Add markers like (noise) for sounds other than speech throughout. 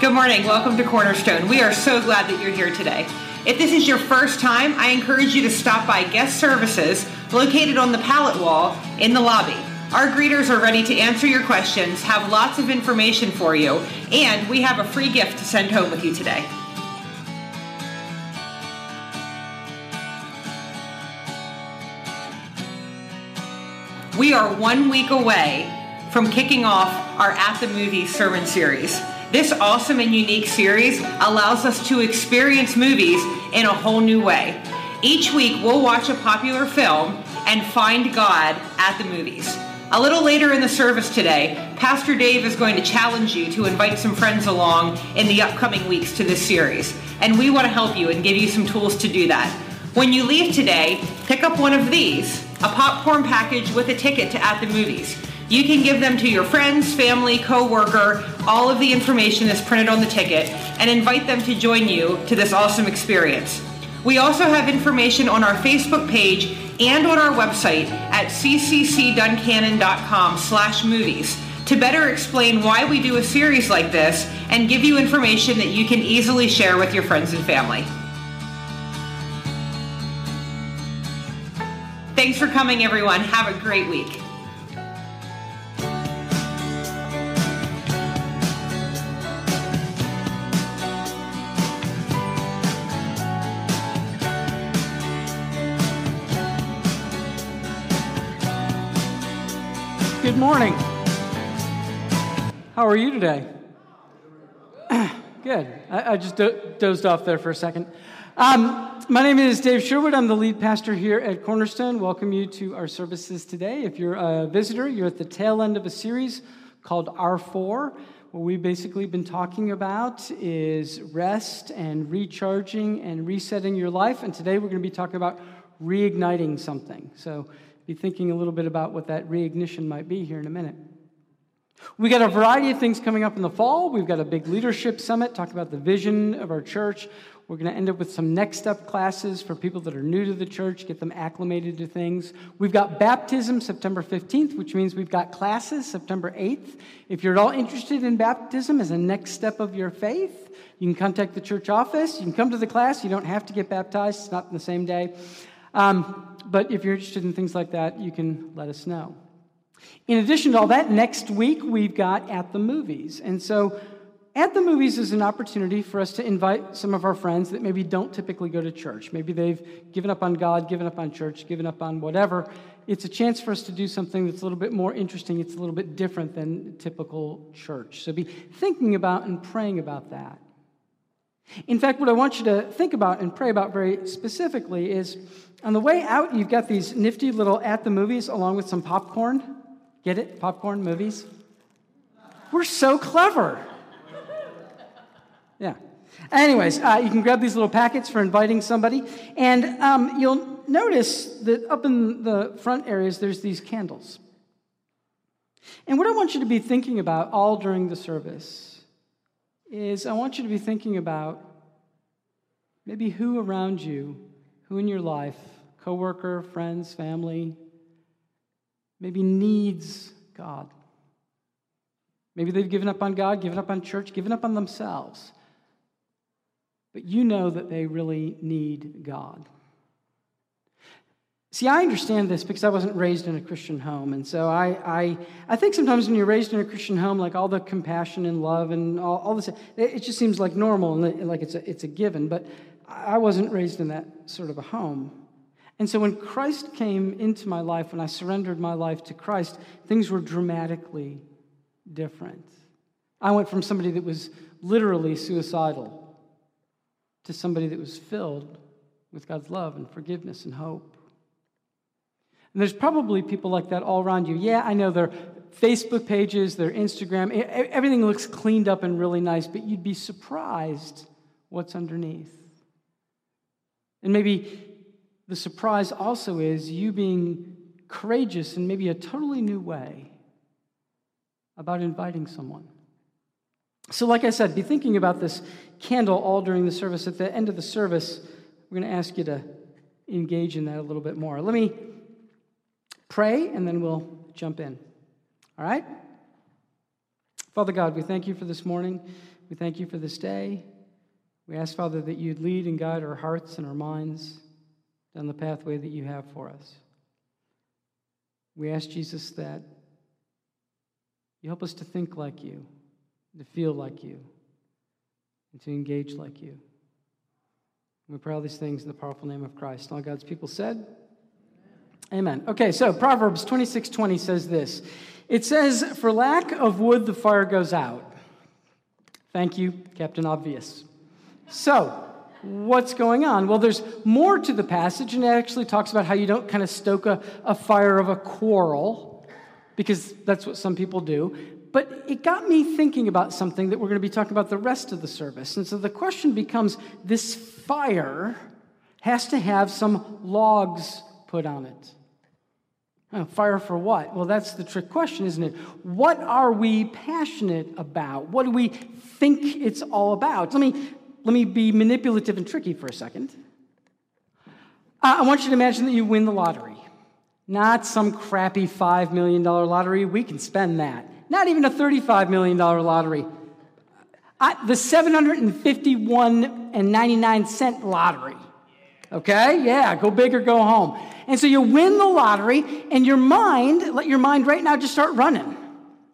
Good morning. Welcome to Cornerstone. We are so glad that you're here today. If this is your first time, I encourage you to stop by guest services located on the pallet wall in the lobby. Our greeters are ready to answer your questions, have lots of information for you, and we have a free gift to send home with you today. We are one week away from kicking off our At the Movies sermon series. This awesome and unique series allows us to experience movies in a whole new way. Each week, we'll watch a popular film and find God at the movies. A little later in the service today, Pastor Dave is going to challenge you to invite some friends along in the upcoming weeks to this series. And we want to help you and give you some tools to do that. When you leave today, pick up one of these a popcorn package with a ticket to At the Movies. You can give them to your friends, family, co-worker. All of the information is printed on the ticket and invite them to join you to this awesome experience. We also have information on our Facebook page and on our website at cccduncannon.com slash movies to better explain why we do a series like this and give you information that you can easily share with your friends and family. Thanks for coming, everyone. Have a great week. Morning. How are you today? (clears throat) Good. I, I just do- dozed off there for a second. Um, my name is Dave Sherwood. I'm the lead pastor here at Cornerstone. Welcome you to our services today. If you're a visitor, you're at the tail end of a series called R4. What we've basically been talking about is rest and recharging and resetting your life. And today we're going to be talking about reigniting something. So be thinking a little bit about what that reignition might be here in a minute. We got a variety of things coming up in the fall. We've got a big leadership summit talk about the vision of our church. We're going to end up with some next step classes for people that are new to the church, get them acclimated to things. We've got baptism September 15th, which means we've got classes September 8th. If you're at all interested in baptism as a next step of your faith, you can contact the church office. You can come to the class. You don't have to get baptized, it's not the same day. Um, but if you're interested in things like that, you can let us know. In addition to all that, next week we've got At the Movies. And so, At the Movies is an opportunity for us to invite some of our friends that maybe don't typically go to church. Maybe they've given up on God, given up on church, given up on whatever. It's a chance for us to do something that's a little bit more interesting. It's a little bit different than typical church. So, be thinking about and praying about that. In fact, what I want you to think about and pray about very specifically is on the way out, you've got these nifty little at the movies along with some popcorn. Get it? Popcorn movies? We're so clever. (laughs) Yeah. Anyways, uh, you can grab these little packets for inviting somebody. And um, you'll notice that up in the front areas, there's these candles. And what I want you to be thinking about all during the service is I want you to be thinking about maybe who around you, who in your life, coworker, friends, family, maybe needs God. Maybe they've given up on God, given up on church, given up on themselves. But you know that they really need God. See, I understand this because I wasn't raised in a Christian home. And so I, I, I think sometimes when you're raised in a Christian home, like all the compassion and love and all, all this, it, just seems like normal and like it's a, it's a given. But I wasn't raised in that sort of a home. And so when Christ came into my life, when I surrendered my life to Christ, things were dramatically different. I went from somebody that was literally suicidal to somebody that was filled with God's love and forgiveness and hope. And there's probably people like that all around you. Yeah, I know their Facebook pages, their Instagram, everything looks cleaned up and really nice, but you'd be surprised what's underneath. And maybe the surprise also is you being courageous in maybe a totally new way about inviting someone. So, like I said, be thinking about this candle all during the service. At the end of the service, we're going to ask you to engage in that a little bit more. Let me pray and then we'll jump in. All right? Father God, we thank you for this morning. We thank you for this day. We ask, Father, that you'd lead and guide our hearts and our minds down the pathway that you have for us. We ask, Jesus, that you help us to think like you, to feel like you, and to engage like you. We pray all these things in the powerful name of Christ. All God's people said, Amen. Okay, so Proverbs 26 20 says this It says, For lack of wood, the fire goes out. Thank you, Captain Obvious. So, what's going on? Well, there's more to the passage, and it actually talks about how you don't kind of stoke a, a fire of a quarrel, because that's what some people do. But it got me thinking about something that we're going to be talking about the rest of the service. And so the question becomes this fire has to have some logs put on it. Fire for what? Well, that's the trick question, isn't it? What are we passionate about? What do we think it's all about? Let me, let me be manipulative and tricky for a second. I want you to imagine that you win the lottery. Not some crappy $5 million lottery. We can spend that. Not even a $35 million lottery. I, the 751 and 99 cent lottery. Okay? Yeah, go big or go home. And so you win the lottery, and your mind, let your mind right now just start running.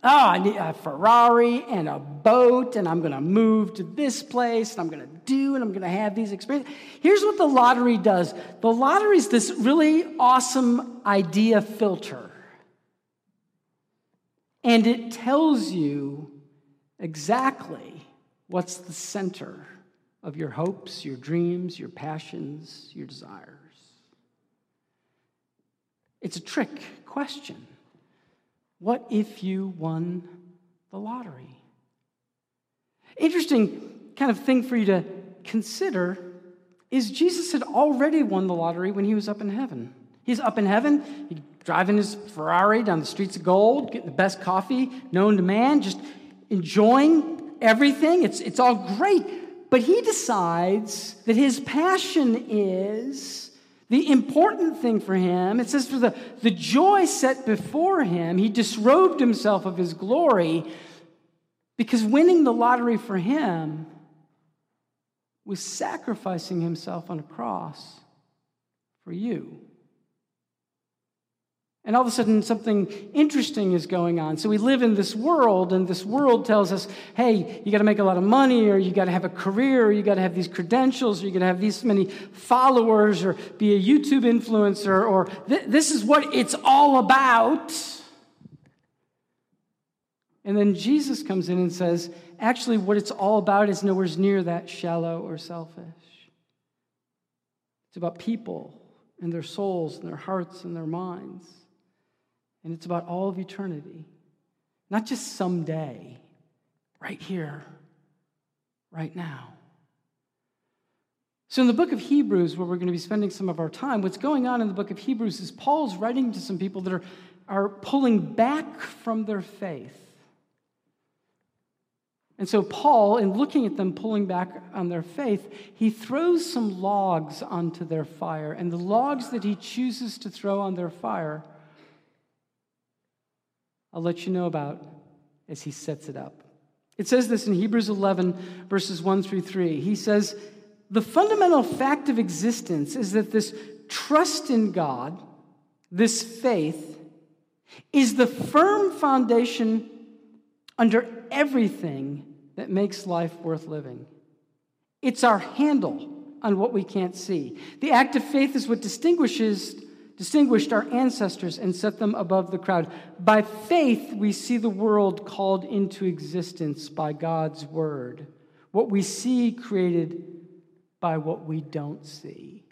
Oh, I need a Ferrari and a boat, and I'm going to move to this place, and I'm going to do, and I'm going to have these experiences. Here's what the lottery does the lottery is this really awesome idea filter. And it tells you exactly what's the center of your hopes, your dreams, your passions, your desires. It's a trick question. What if you won the lottery? Interesting kind of thing for you to consider is Jesus had already won the lottery when he was up in heaven. He's up in heaven, he's driving his Ferrari down the streets of gold, getting the best coffee known to man, just enjoying everything. It's, it's all great. But he decides that his passion is the important thing for him, it says, for the, the joy set before him, he disrobed himself of his glory because winning the lottery for him was sacrificing himself on a cross for you. And all of a sudden, something interesting is going on. So we live in this world, and this world tells us, hey, you got to make a lot of money, or you got to have a career, or you got to have these credentials, or you got to have these many followers, or be a YouTube influencer, or th- this is what it's all about. And then Jesus comes in and says, actually, what it's all about is nowhere near that shallow or selfish. It's about people and their souls and their hearts and their minds. And it's about all of eternity, not just someday, right here, right now. So, in the book of Hebrews, where we're going to be spending some of our time, what's going on in the book of Hebrews is Paul's writing to some people that are, are pulling back from their faith. And so, Paul, in looking at them pulling back on their faith, he throws some logs onto their fire. And the logs that he chooses to throw on their fire I'll let you know about as he sets it up. It says this in Hebrews 11, verses 1 through 3. He says, The fundamental fact of existence is that this trust in God, this faith, is the firm foundation under everything that makes life worth living. It's our handle on what we can't see. The act of faith is what distinguishes distinguished our ancestors and set them above the crowd. By faith, we see the world called into existence by God's word. What we see created by what we don't see.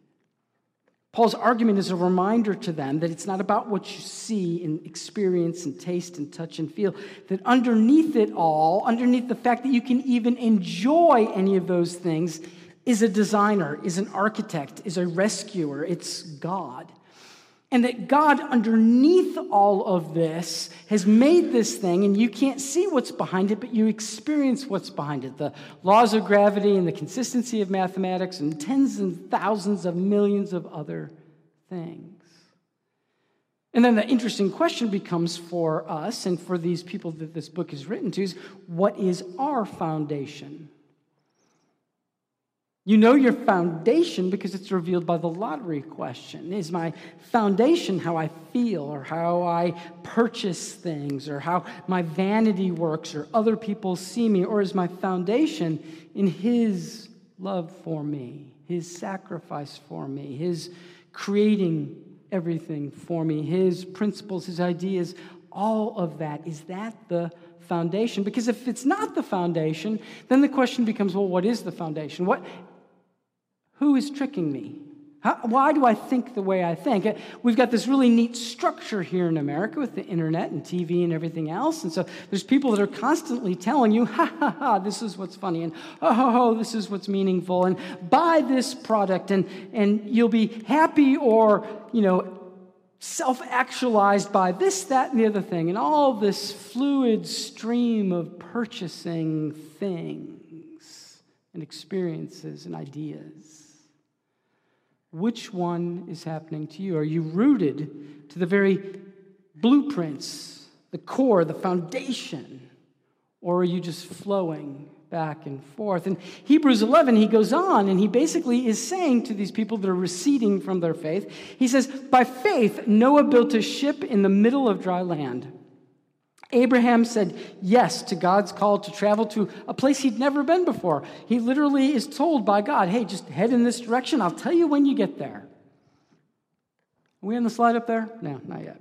Paul's argument is a reminder to them that it's not about what you see and experience and taste and touch and feel, that underneath it all, underneath the fact that you can even enjoy any of those things, is a designer, is an architect, is a rescuer. It's God. And that God, underneath all of this, has made this thing, and you can't see what's behind it, but you experience what's behind it the laws of gravity and the consistency of mathematics, and tens and thousands of millions of other things. And then the interesting question becomes for us and for these people that this book is written to is what is our foundation? You know your foundation because it's revealed by the lottery question. Is my foundation how I feel or how I purchase things or how my vanity works or other people see me? Or is my foundation in His love for me, His sacrifice for me, His creating everything for me, His principles, His ideas, all of that? Is that the foundation? Because if it's not the foundation, then the question becomes well, what is the foundation? What who is tricking me? How, why do I think the way I think? Uh, we've got this really neat structure here in America with the internet and TV and everything else. And so there's people that are constantly telling you, ha ha ha, this is what's funny, and oh, ho, ho, this is what's meaningful, and buy this product, and, and you'll be happy or, you know, self actualized by this, that, and the other thing, and all this fluid stream of purchasing things and experiences and ideas. Which one is happening to you? Are you rooted to the very blueprints, the core, the foundation? Or are you just flowing back and forth? In Hebrews 11, he goes on and he basically is saying to these people that are receding from their faith, he says, By faith, Noah built a ship in the middle of dry land Abraham said yes to God's call to travel to a place he'd never been before. He literally is told by God, hey, just head in this direction. I'll tell you when you get there. Are we on the slide up there? No, not yet.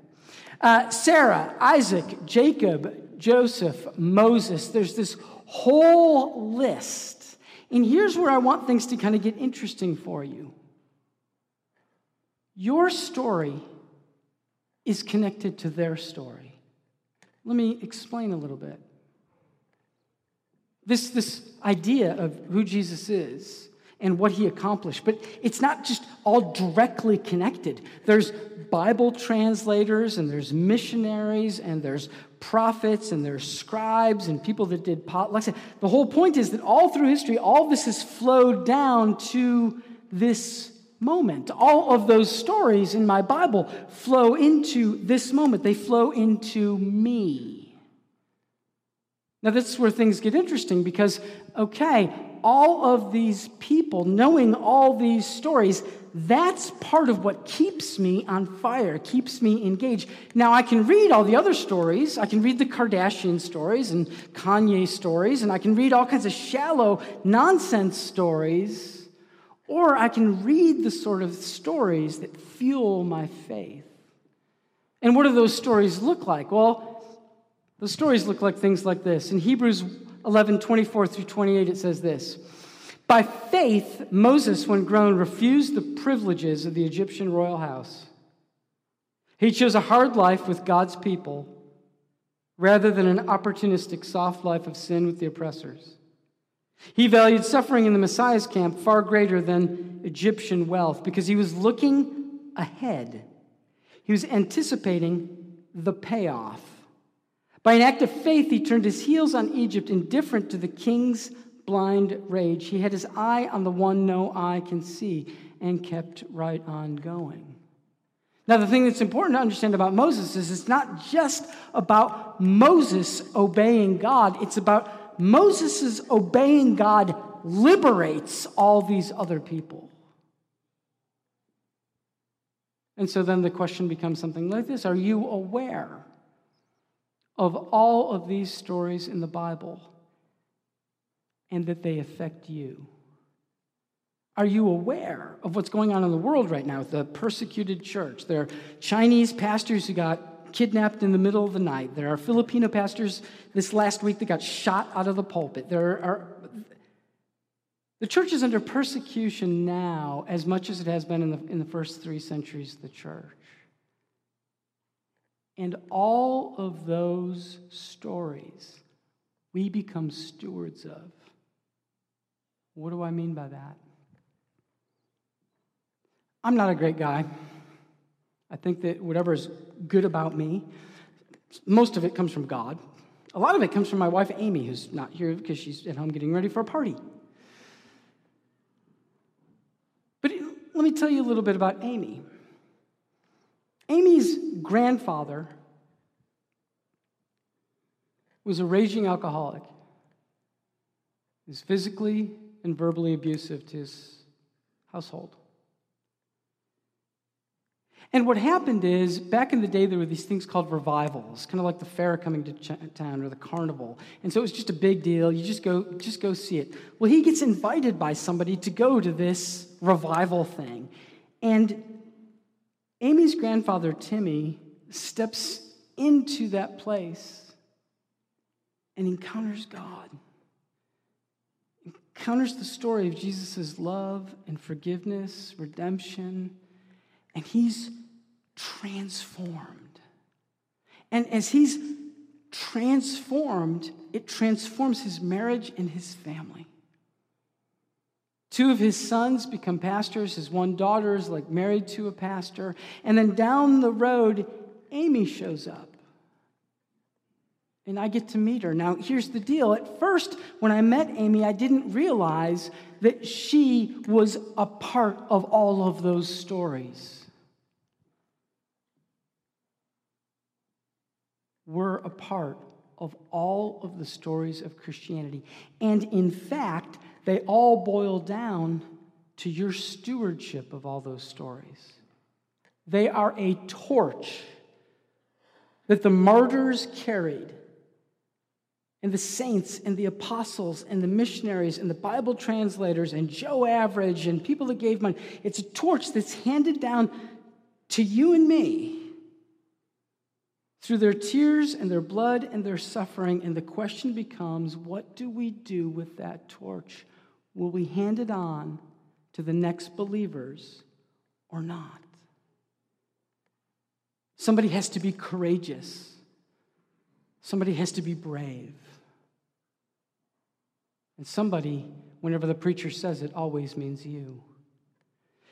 Uh, Sarah, Isaac, Jacob, Joseph, Moses. There's this whole list. And here's where I want things to kind of get interesting for you. Your story is connected to their story. Let me explain a little bit. This, this idea of who Jesus is and what he accomplished, but it's not just all directly connected. There's Bible translators, and there's missionaries, and there's prophets, and there's scribes, and people that did potlucks. The whole point is that all through history, all this has flowed down to this moment. All of those stories in my Bible flow into this moment, they flow into me. Now, this is where things get interesting because, okay, all of these people, knowing all these stories, that's part of what keeps me on fire, keeps me engaged. Now, I can read all the other stories. I can read the Kardashian stories and Kanye stories, and I can read all kinds of shallow nonsense stories. Or I can read the sort of stories that fuel my faith. And what do those stories look like? Well, the stories look like things like this. In Hebrews 11 24 through 28, it says this By faith, Moses, when grown, refused the privileges of the Egyptian royal house. He chose a hard life with God's people rather than an opportunistic, soft life of sin with the oppressors. He valued suffering in the Messiah's camp far greater than Egyptian wealth because he was looking ahead. He was anticipating the payoff. By an act of faith, he turned his heels on Egypt, indifferent to the king's blind rage. He had his eye on the one no eye can see and kept right on going. Now, the thing that's important to understand about Moses is it's not just about Moses obeying God, it's about Moses' obeying God liberates all these other people. And so then the question becomes something like this Are you aware of all of these stories in the Bible and that they affect you? Are you aware of what's going on in the world right now with the persecuted church? There are Chinese pastors who got kidnapped in the middle of the night. There are Filipino pastors this last week that got shot out of the pulpit. There are the church is under persecution now as much as it has been in the, in the first three centuries of the church. And all of those stories we become stewards of. What do I mean by that? I'm not a great guy. I think that whatever is good about me, most of it comes from God. A lot of it comes from my wife, Amy, who's not here because she's at home getting ready for a party. But let me tell you a little bit about Amy. Amy's grandfather was a raging alcoholic. He was physically and verbally abusive to his household. And what happened is, back in the day, there were these things called revivals, kind of like the fair coming to ch- town or the carnival. And so it was just a big deal. You just go, just go see it. Well, he gets invited by somebody to go to this revival thing. And Amy's grandfather, Timmy, steps into that place and encounters God. Encounters the story of Jesus' love and forgiveness, redemption, and he's transformed. And as he's transformed, it transforms his marriage and his family. Two of his sons become pastors. His one daughter is like married to a pastor. And then down the road, Amy shows up. And I get to meet her. Now, here's the deal. At first, when I met Amy, I didn't realize that she was a part of all of those stories. Were a part of all of the stories of Christianity. And in fact, they all boil down to your stewardship of all those stories. They are a torch that the martyrs carried, and the saints, and the apostles, and the missionaries, and the Bible translators, and Joe Average, and people that gave money. It's a torch that's handed down to you and me through their tears and their blood and their suffering. And the question becomes what do we do with that torch? Will we hand it on to the next believers or not? Somebody has to be courageous, somebody has to be brave. And somebody, whenever the preacher says it, always means you.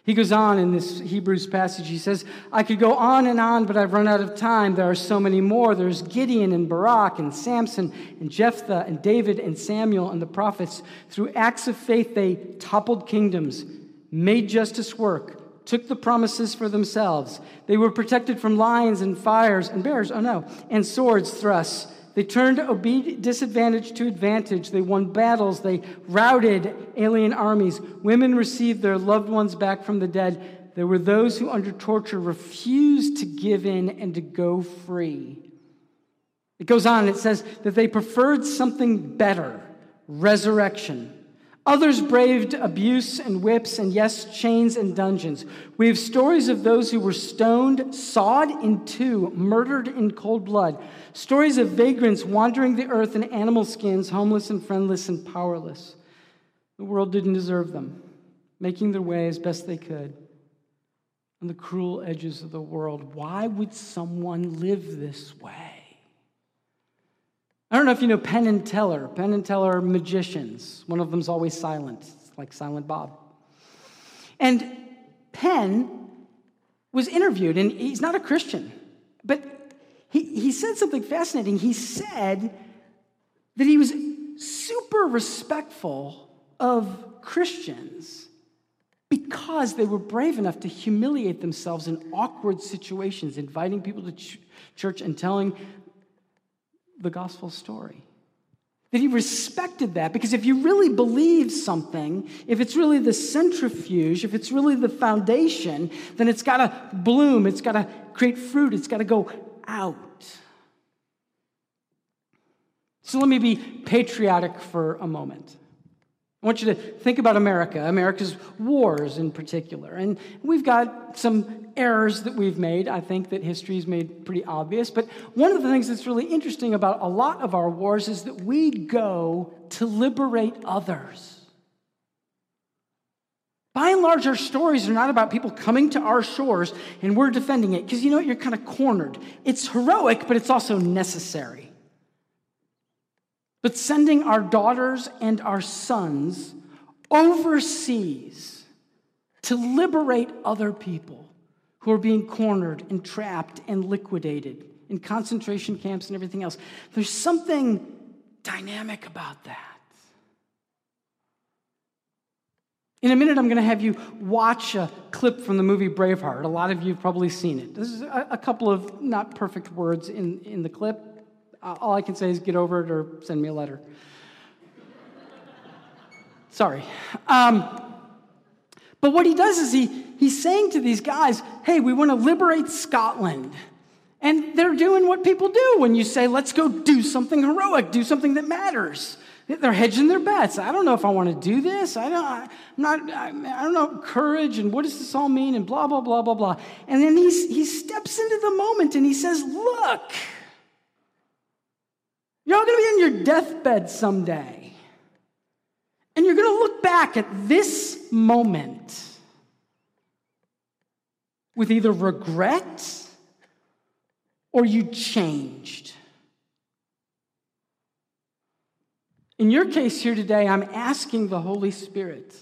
He goes on in this Hebrews passage. He says, I could go on and on, but I've run out of time. There are so many more. There's Gideon and Barak and Samson and Jephthah and David and Samuel and the prophets. Through acts of faith, they toppled kingdoms, made justice work, took the promises for themselves. They were protected from lions and fires and bears, oh no, and swords thrusts. They turned disadvantage to advantage. They won battles. They routed alien armies. Women received their loved ones back from the dead. There were those who, under torture, refused to give in and to go free. It goes on, it says that they preferred something better resurrection. Others braved abuse and whips, and yes, chains and dungeons. We have stories of those who were stoned, sawed in two, murdered in cold blood. Stories of vagrants wandering the earth in animal skins, homeless and friendless and powerless. The world didn't deserve them, making their way as best they could on the cruel edges of the world. Why would someone live this way? I don't know if you know Penn and Teller. Penn and Teller are magicians. One of them's always silent, it's like Silent Bob. And Penn was interviewed, and he's not a Christian, but he, he said something fascinating. He said that he was super respectful of Christians because they were brave enough to humiliate themselves in awkward situations, inviting people to ch- church and telling the gospel story. That he respected that because if you really believe something, if it's really the centrifuge, if it's really the foundation, then it's got to bloom, it's got to create fruit, it's got to go out. So let me be patriotic for a moment. I want you to think about America, America's wars in particular. And we've got some errors that we've made. I think that history's made pretty obvious. But one of the things that's really interesting about a lot of our wars is that we go to liberate others. By and large, our stories are not about people coming to our shores and we're defending it. Because you know what? You're kind of cornered. It's heroic, but it's also necessary. But sending our daughters and our sons overseas to liberate other people who are being cornered and trapped and liquidated in concentration camps and everything else. There's something dynamic about that. In a minute, I'm going to have you watch a clip from the movie Braveheart. A lot of you have probably seen it. This is a, a couple of not perfect words in, in the clip. Uh, all I can say is get over it or send me a letter. Sorry. Um, but what he does is he, he's saying to these guys, hey, we want to liberate Scotland. And they're doing what people do when you say, let's go do something heroic, do something that matters. They're hedging their bets. I don't know if I want to do this. I don't, I'm not, I don't know, courage and what does this all mean and blah, blah, blah, blah, blah. And then he's, he steps into the moment and he says, Look, you're all going to be on your deathbed someday. And you're going to look back at this moment with either regret or you changed. In your case here today, I'm asking the Holy Spirit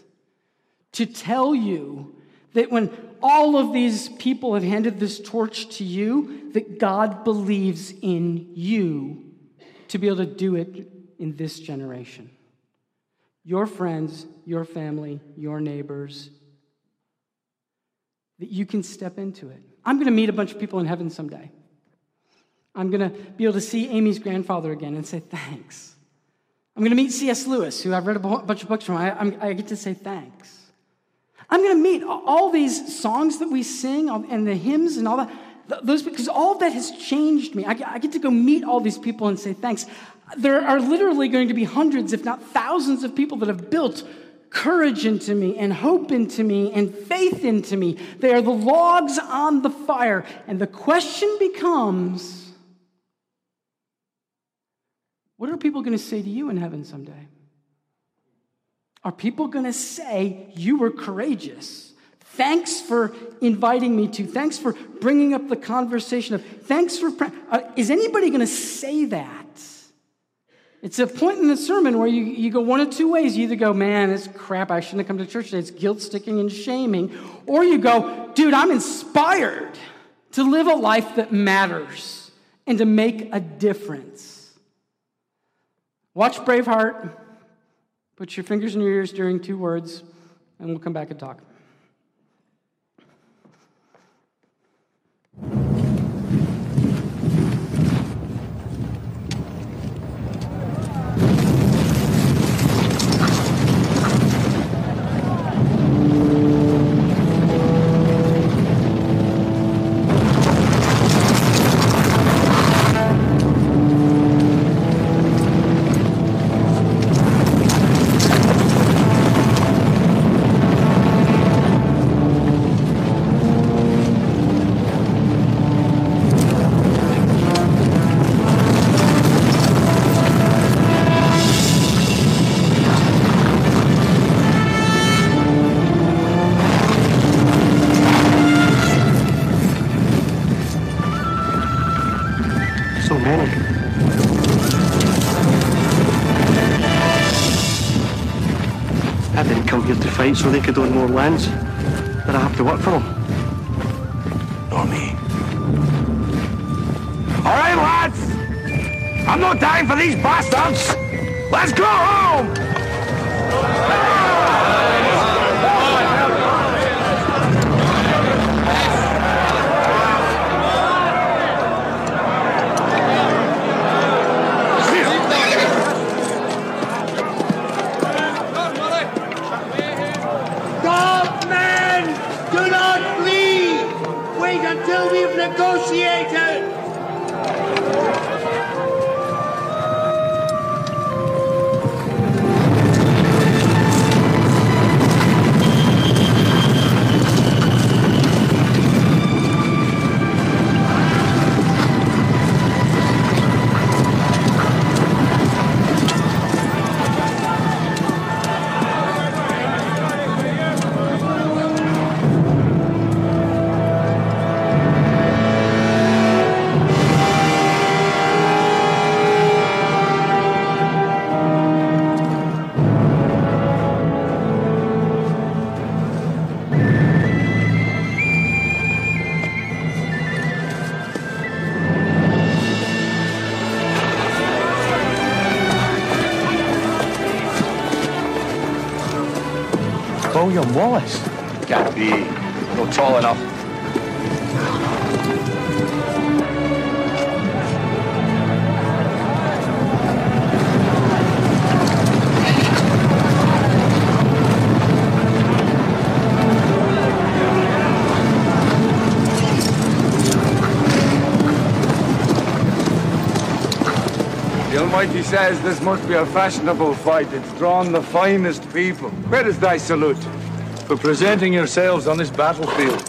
to tell you that when all of these people have handed this torch to you, that God believes in you to be able to do it in this generation. Your friends, your family, your neighbors, that you can step into it. I'm going to meet a bunch of people in heaven someday. I'm going to be able to see Amy's grandfather again and say, thanks. I'm going to meet C.S. Lewis, who I've read a bunch of books from. I, I get to say thanks. I'm going to meet all these songs that we sing and the hymns and all that, those, because all of that has changed me. I, I get to go meet all these people and say thanks. There are literally going to be hundreds, if not thousands, of people that have built courage into me and hope into me and faith into me. They are the logs on the fire. And the question becomes what are people going to say to you in heaven someday? Are people going to say, You were courageous? Thanks for inviting me to. Thanks for bringing up the conversation of, thanks for. Uh, is anybody going to say that? It's a point in the sermon where you, you go one of two ways. You either go, man, it's crap, I shouldn't have come to church today. It's guilt sticking and shaming. Or you go, dude, I'm inspired to live a life that matters and to make a difference. Watch Braveheart. Put your fingers in your ears during two words, and we'll come back and talk. So they could own more lands. But I have to work for them. Nor me. All right, lads! I'm not dying for these bastards! Let's go home! Negotiated. William Wallace. Can't be. Not tall enough. The Almighty says this must be a fashionable fight. It's drawn the finest people. Where is thy salute? For presenting yourselves on this battlefield.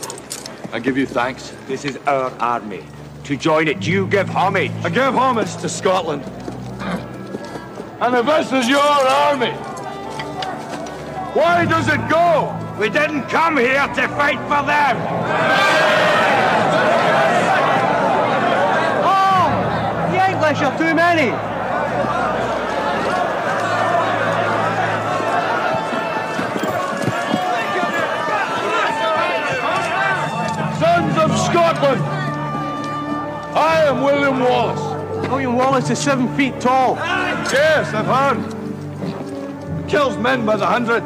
I give you thanks. This is our army. To join it, you give homage. I give homage to Scotland. And if this is your army, why does it go? We didn't come here to fight for them. Oh! The English are too many! Sons Scotland, I am William Wallace. William Wallace is seven feet tall. Yes, I've heard. He Kills men by the hundred.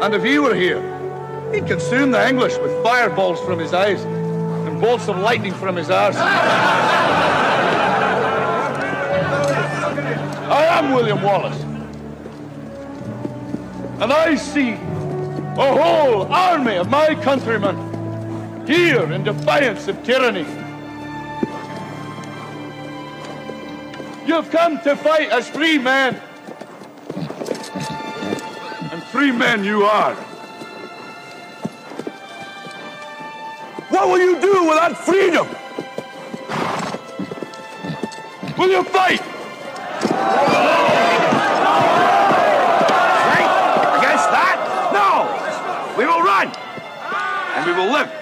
And if he were here, he'd consume the English with fireballs from his eyes and bolts of lightning from his arse. I am William Wallace. And I see a whole army of my countrymen here in defiance of tyranny. You've come to fight as free men. And free men you are. What will you do with that freedom? Will you fight? Fight against that? No! We will run! And we will live.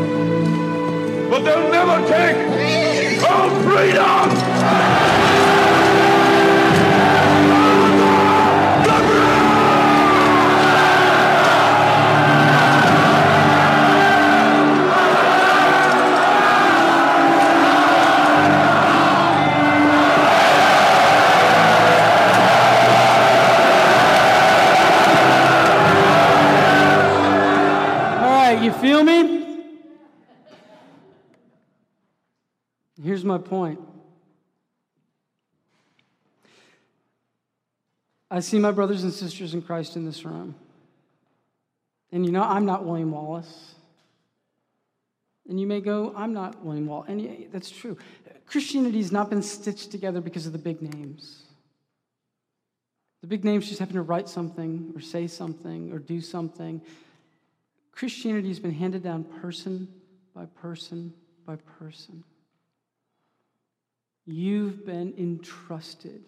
but they'll never take our freedom! My point. I see my brothers and sisters in Christ in this room. And you know, I'm not William Wallace. And you may go, I'm not William Wallace. And yeah, that's true. Christianity has not been stitched together because of the big names. The big names just happen to write something or say something or do something. Christianity has been handed down person by person by person. You've been entrusted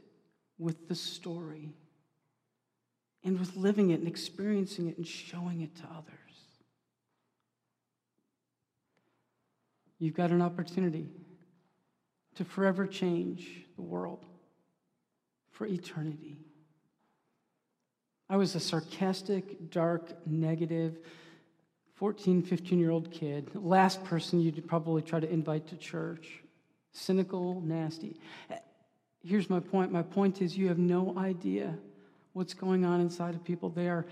with the story and with living it and experiencing it and showing it to others. You've got an opportunity to forever change the world for eternity. I was a sarcastic, dark, negative 14, 15 year old kid, last person you'd probably try to invite to church, cynical, nasty. Here's my point my point is, you have no idea what's going on inside of people. They are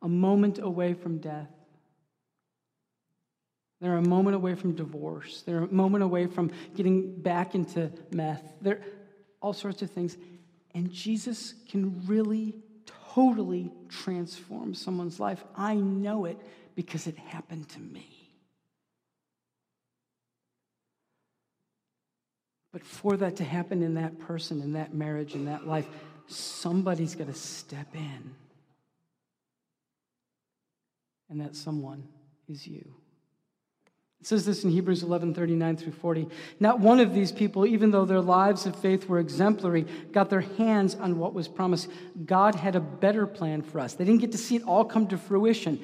a moment away from death. They're a moment away from divorce. They're a moment away from getting back into meth. They're all sorts of things. And Jesus can really, totally transform someone's life. I know it because it happened to me. But for that to happen in that person, in that marriage, in that life, somebody's got to step in. And that someone is you. It says this in Hebrews 11 39 through 40. Not one of these people, even though their lives of faith were exemplary, got their hands on what was promised. God had a better plan for us. They didn't get to see it all come to fruition.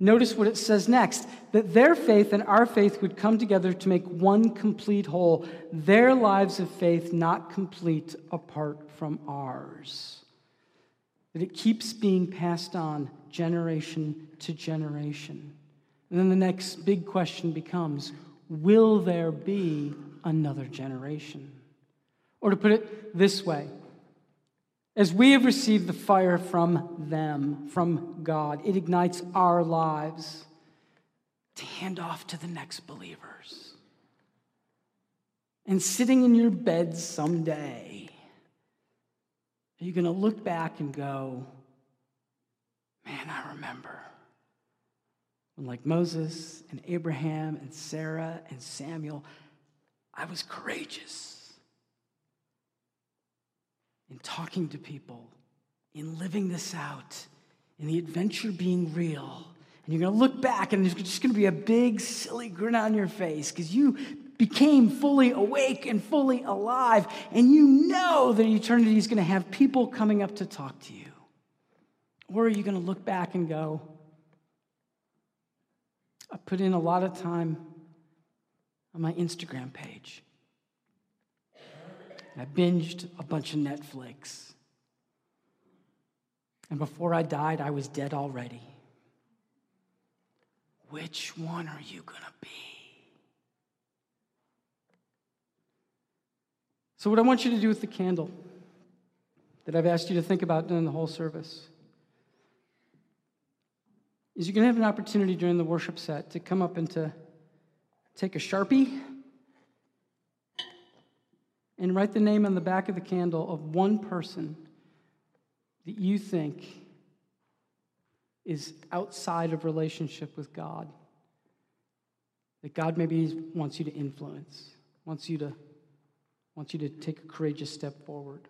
Notice what it says next that their faith and our faith would come together to make one complete whole, their lives of faith not complete apart from ours. That it keeps being passed on generation to generation. And then the next big question becomes will there be another generation? Or to put it this way, as we have received the fire from them, from God, it ignites our lives to hand off to the next believers. And sitting in your bed someday, are you going to look back and go, man, I remember? When, like Moses and Abraham and Sarah and Samuel, I was courageous in talking to people, in living this out, in the adventure being real. And you're going to look back and there's just going to be a big, silly grin on your face because you became fully awake and fully alive. And you know that eternity is going to have people coming up to talk to you. Or are you going to look back and go, I put in a lot of time on my Instagram page. I binged a bunch of Netflix. And before I died, I was dead already. Which one are you going to be? So, what I want you to do with the candle that I've asked you to think about during the whole service is you're going to have an opportunity during the worship set to come up and to take a Sharpie and write the name on the back of the candle of one person that you think is outside of relationship with God. That God maybe wants you to influence, wants you to, wants you to take a courageous step forward.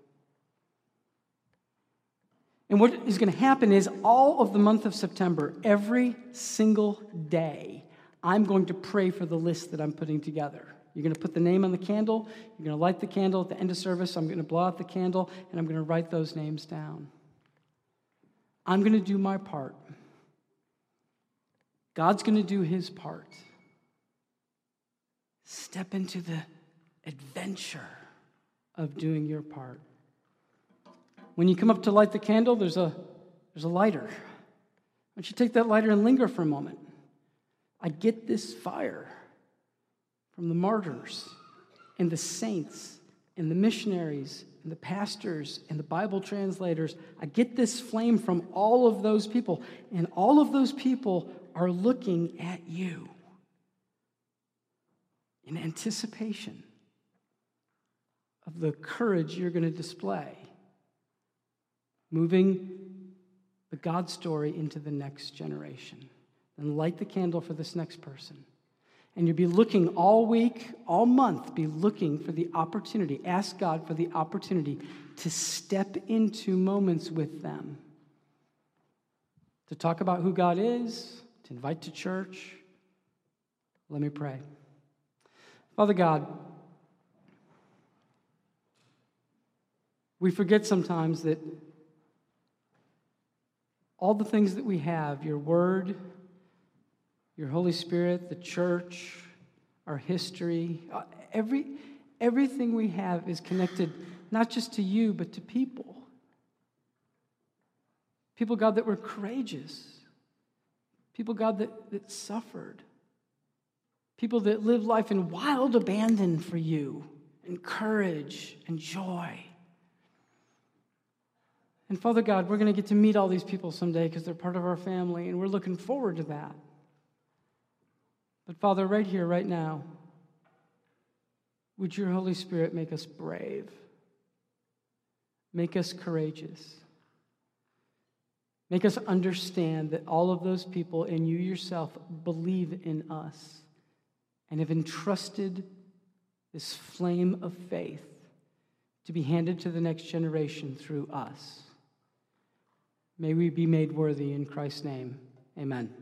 And what is going to happen is all of the month of September, every single day, I'm going to pray for the list that I'm putting together. You're going to put the name on the candle. You're going to light the candle at the end of service. I'm going to blow out the candle, and I'm going to write those names down. I'm going to do my part. God's going to do his part. Step into the adventure of doing your part. When you come up to light the candle, there's a, there's a lighter. Why don't you take that lighter and linger for a moment? I get this fire from the martyrs and the saints and the missionaries and the pastors and the Bible translators. I get this flame from all of those people, and all of those people are looking at you in anticipation of the courage you're going to display moving the God story into the next generation. Then light the candle for this next person. And you'll be looking all week, all month, be looking for the opportunity. Ask God for the opportunity to step into moments with them, to talk about who God is, to invite to church. Let me pray. Father God, we forget sometimes that all the things that we have your word, your Holy Spirit, the church, our history, uh, every, everything we have is connected not just to you, but to people. People, God, that were courageous. People, God, that, that suffered. People that lived life in wild abandon for you, and courage and joy. And Father God, we're going to get to meet all these people someday because they're part of our family, and we're looking forward to that. But Father, right here, right now, would your Holy Spirit make us brave? Make us courageous. Make us understand that all of those people and you yourself believe in us and have entrusted this flame of faith to be handed to the next generation through us. May we be made worthy in Christ's name. Amen.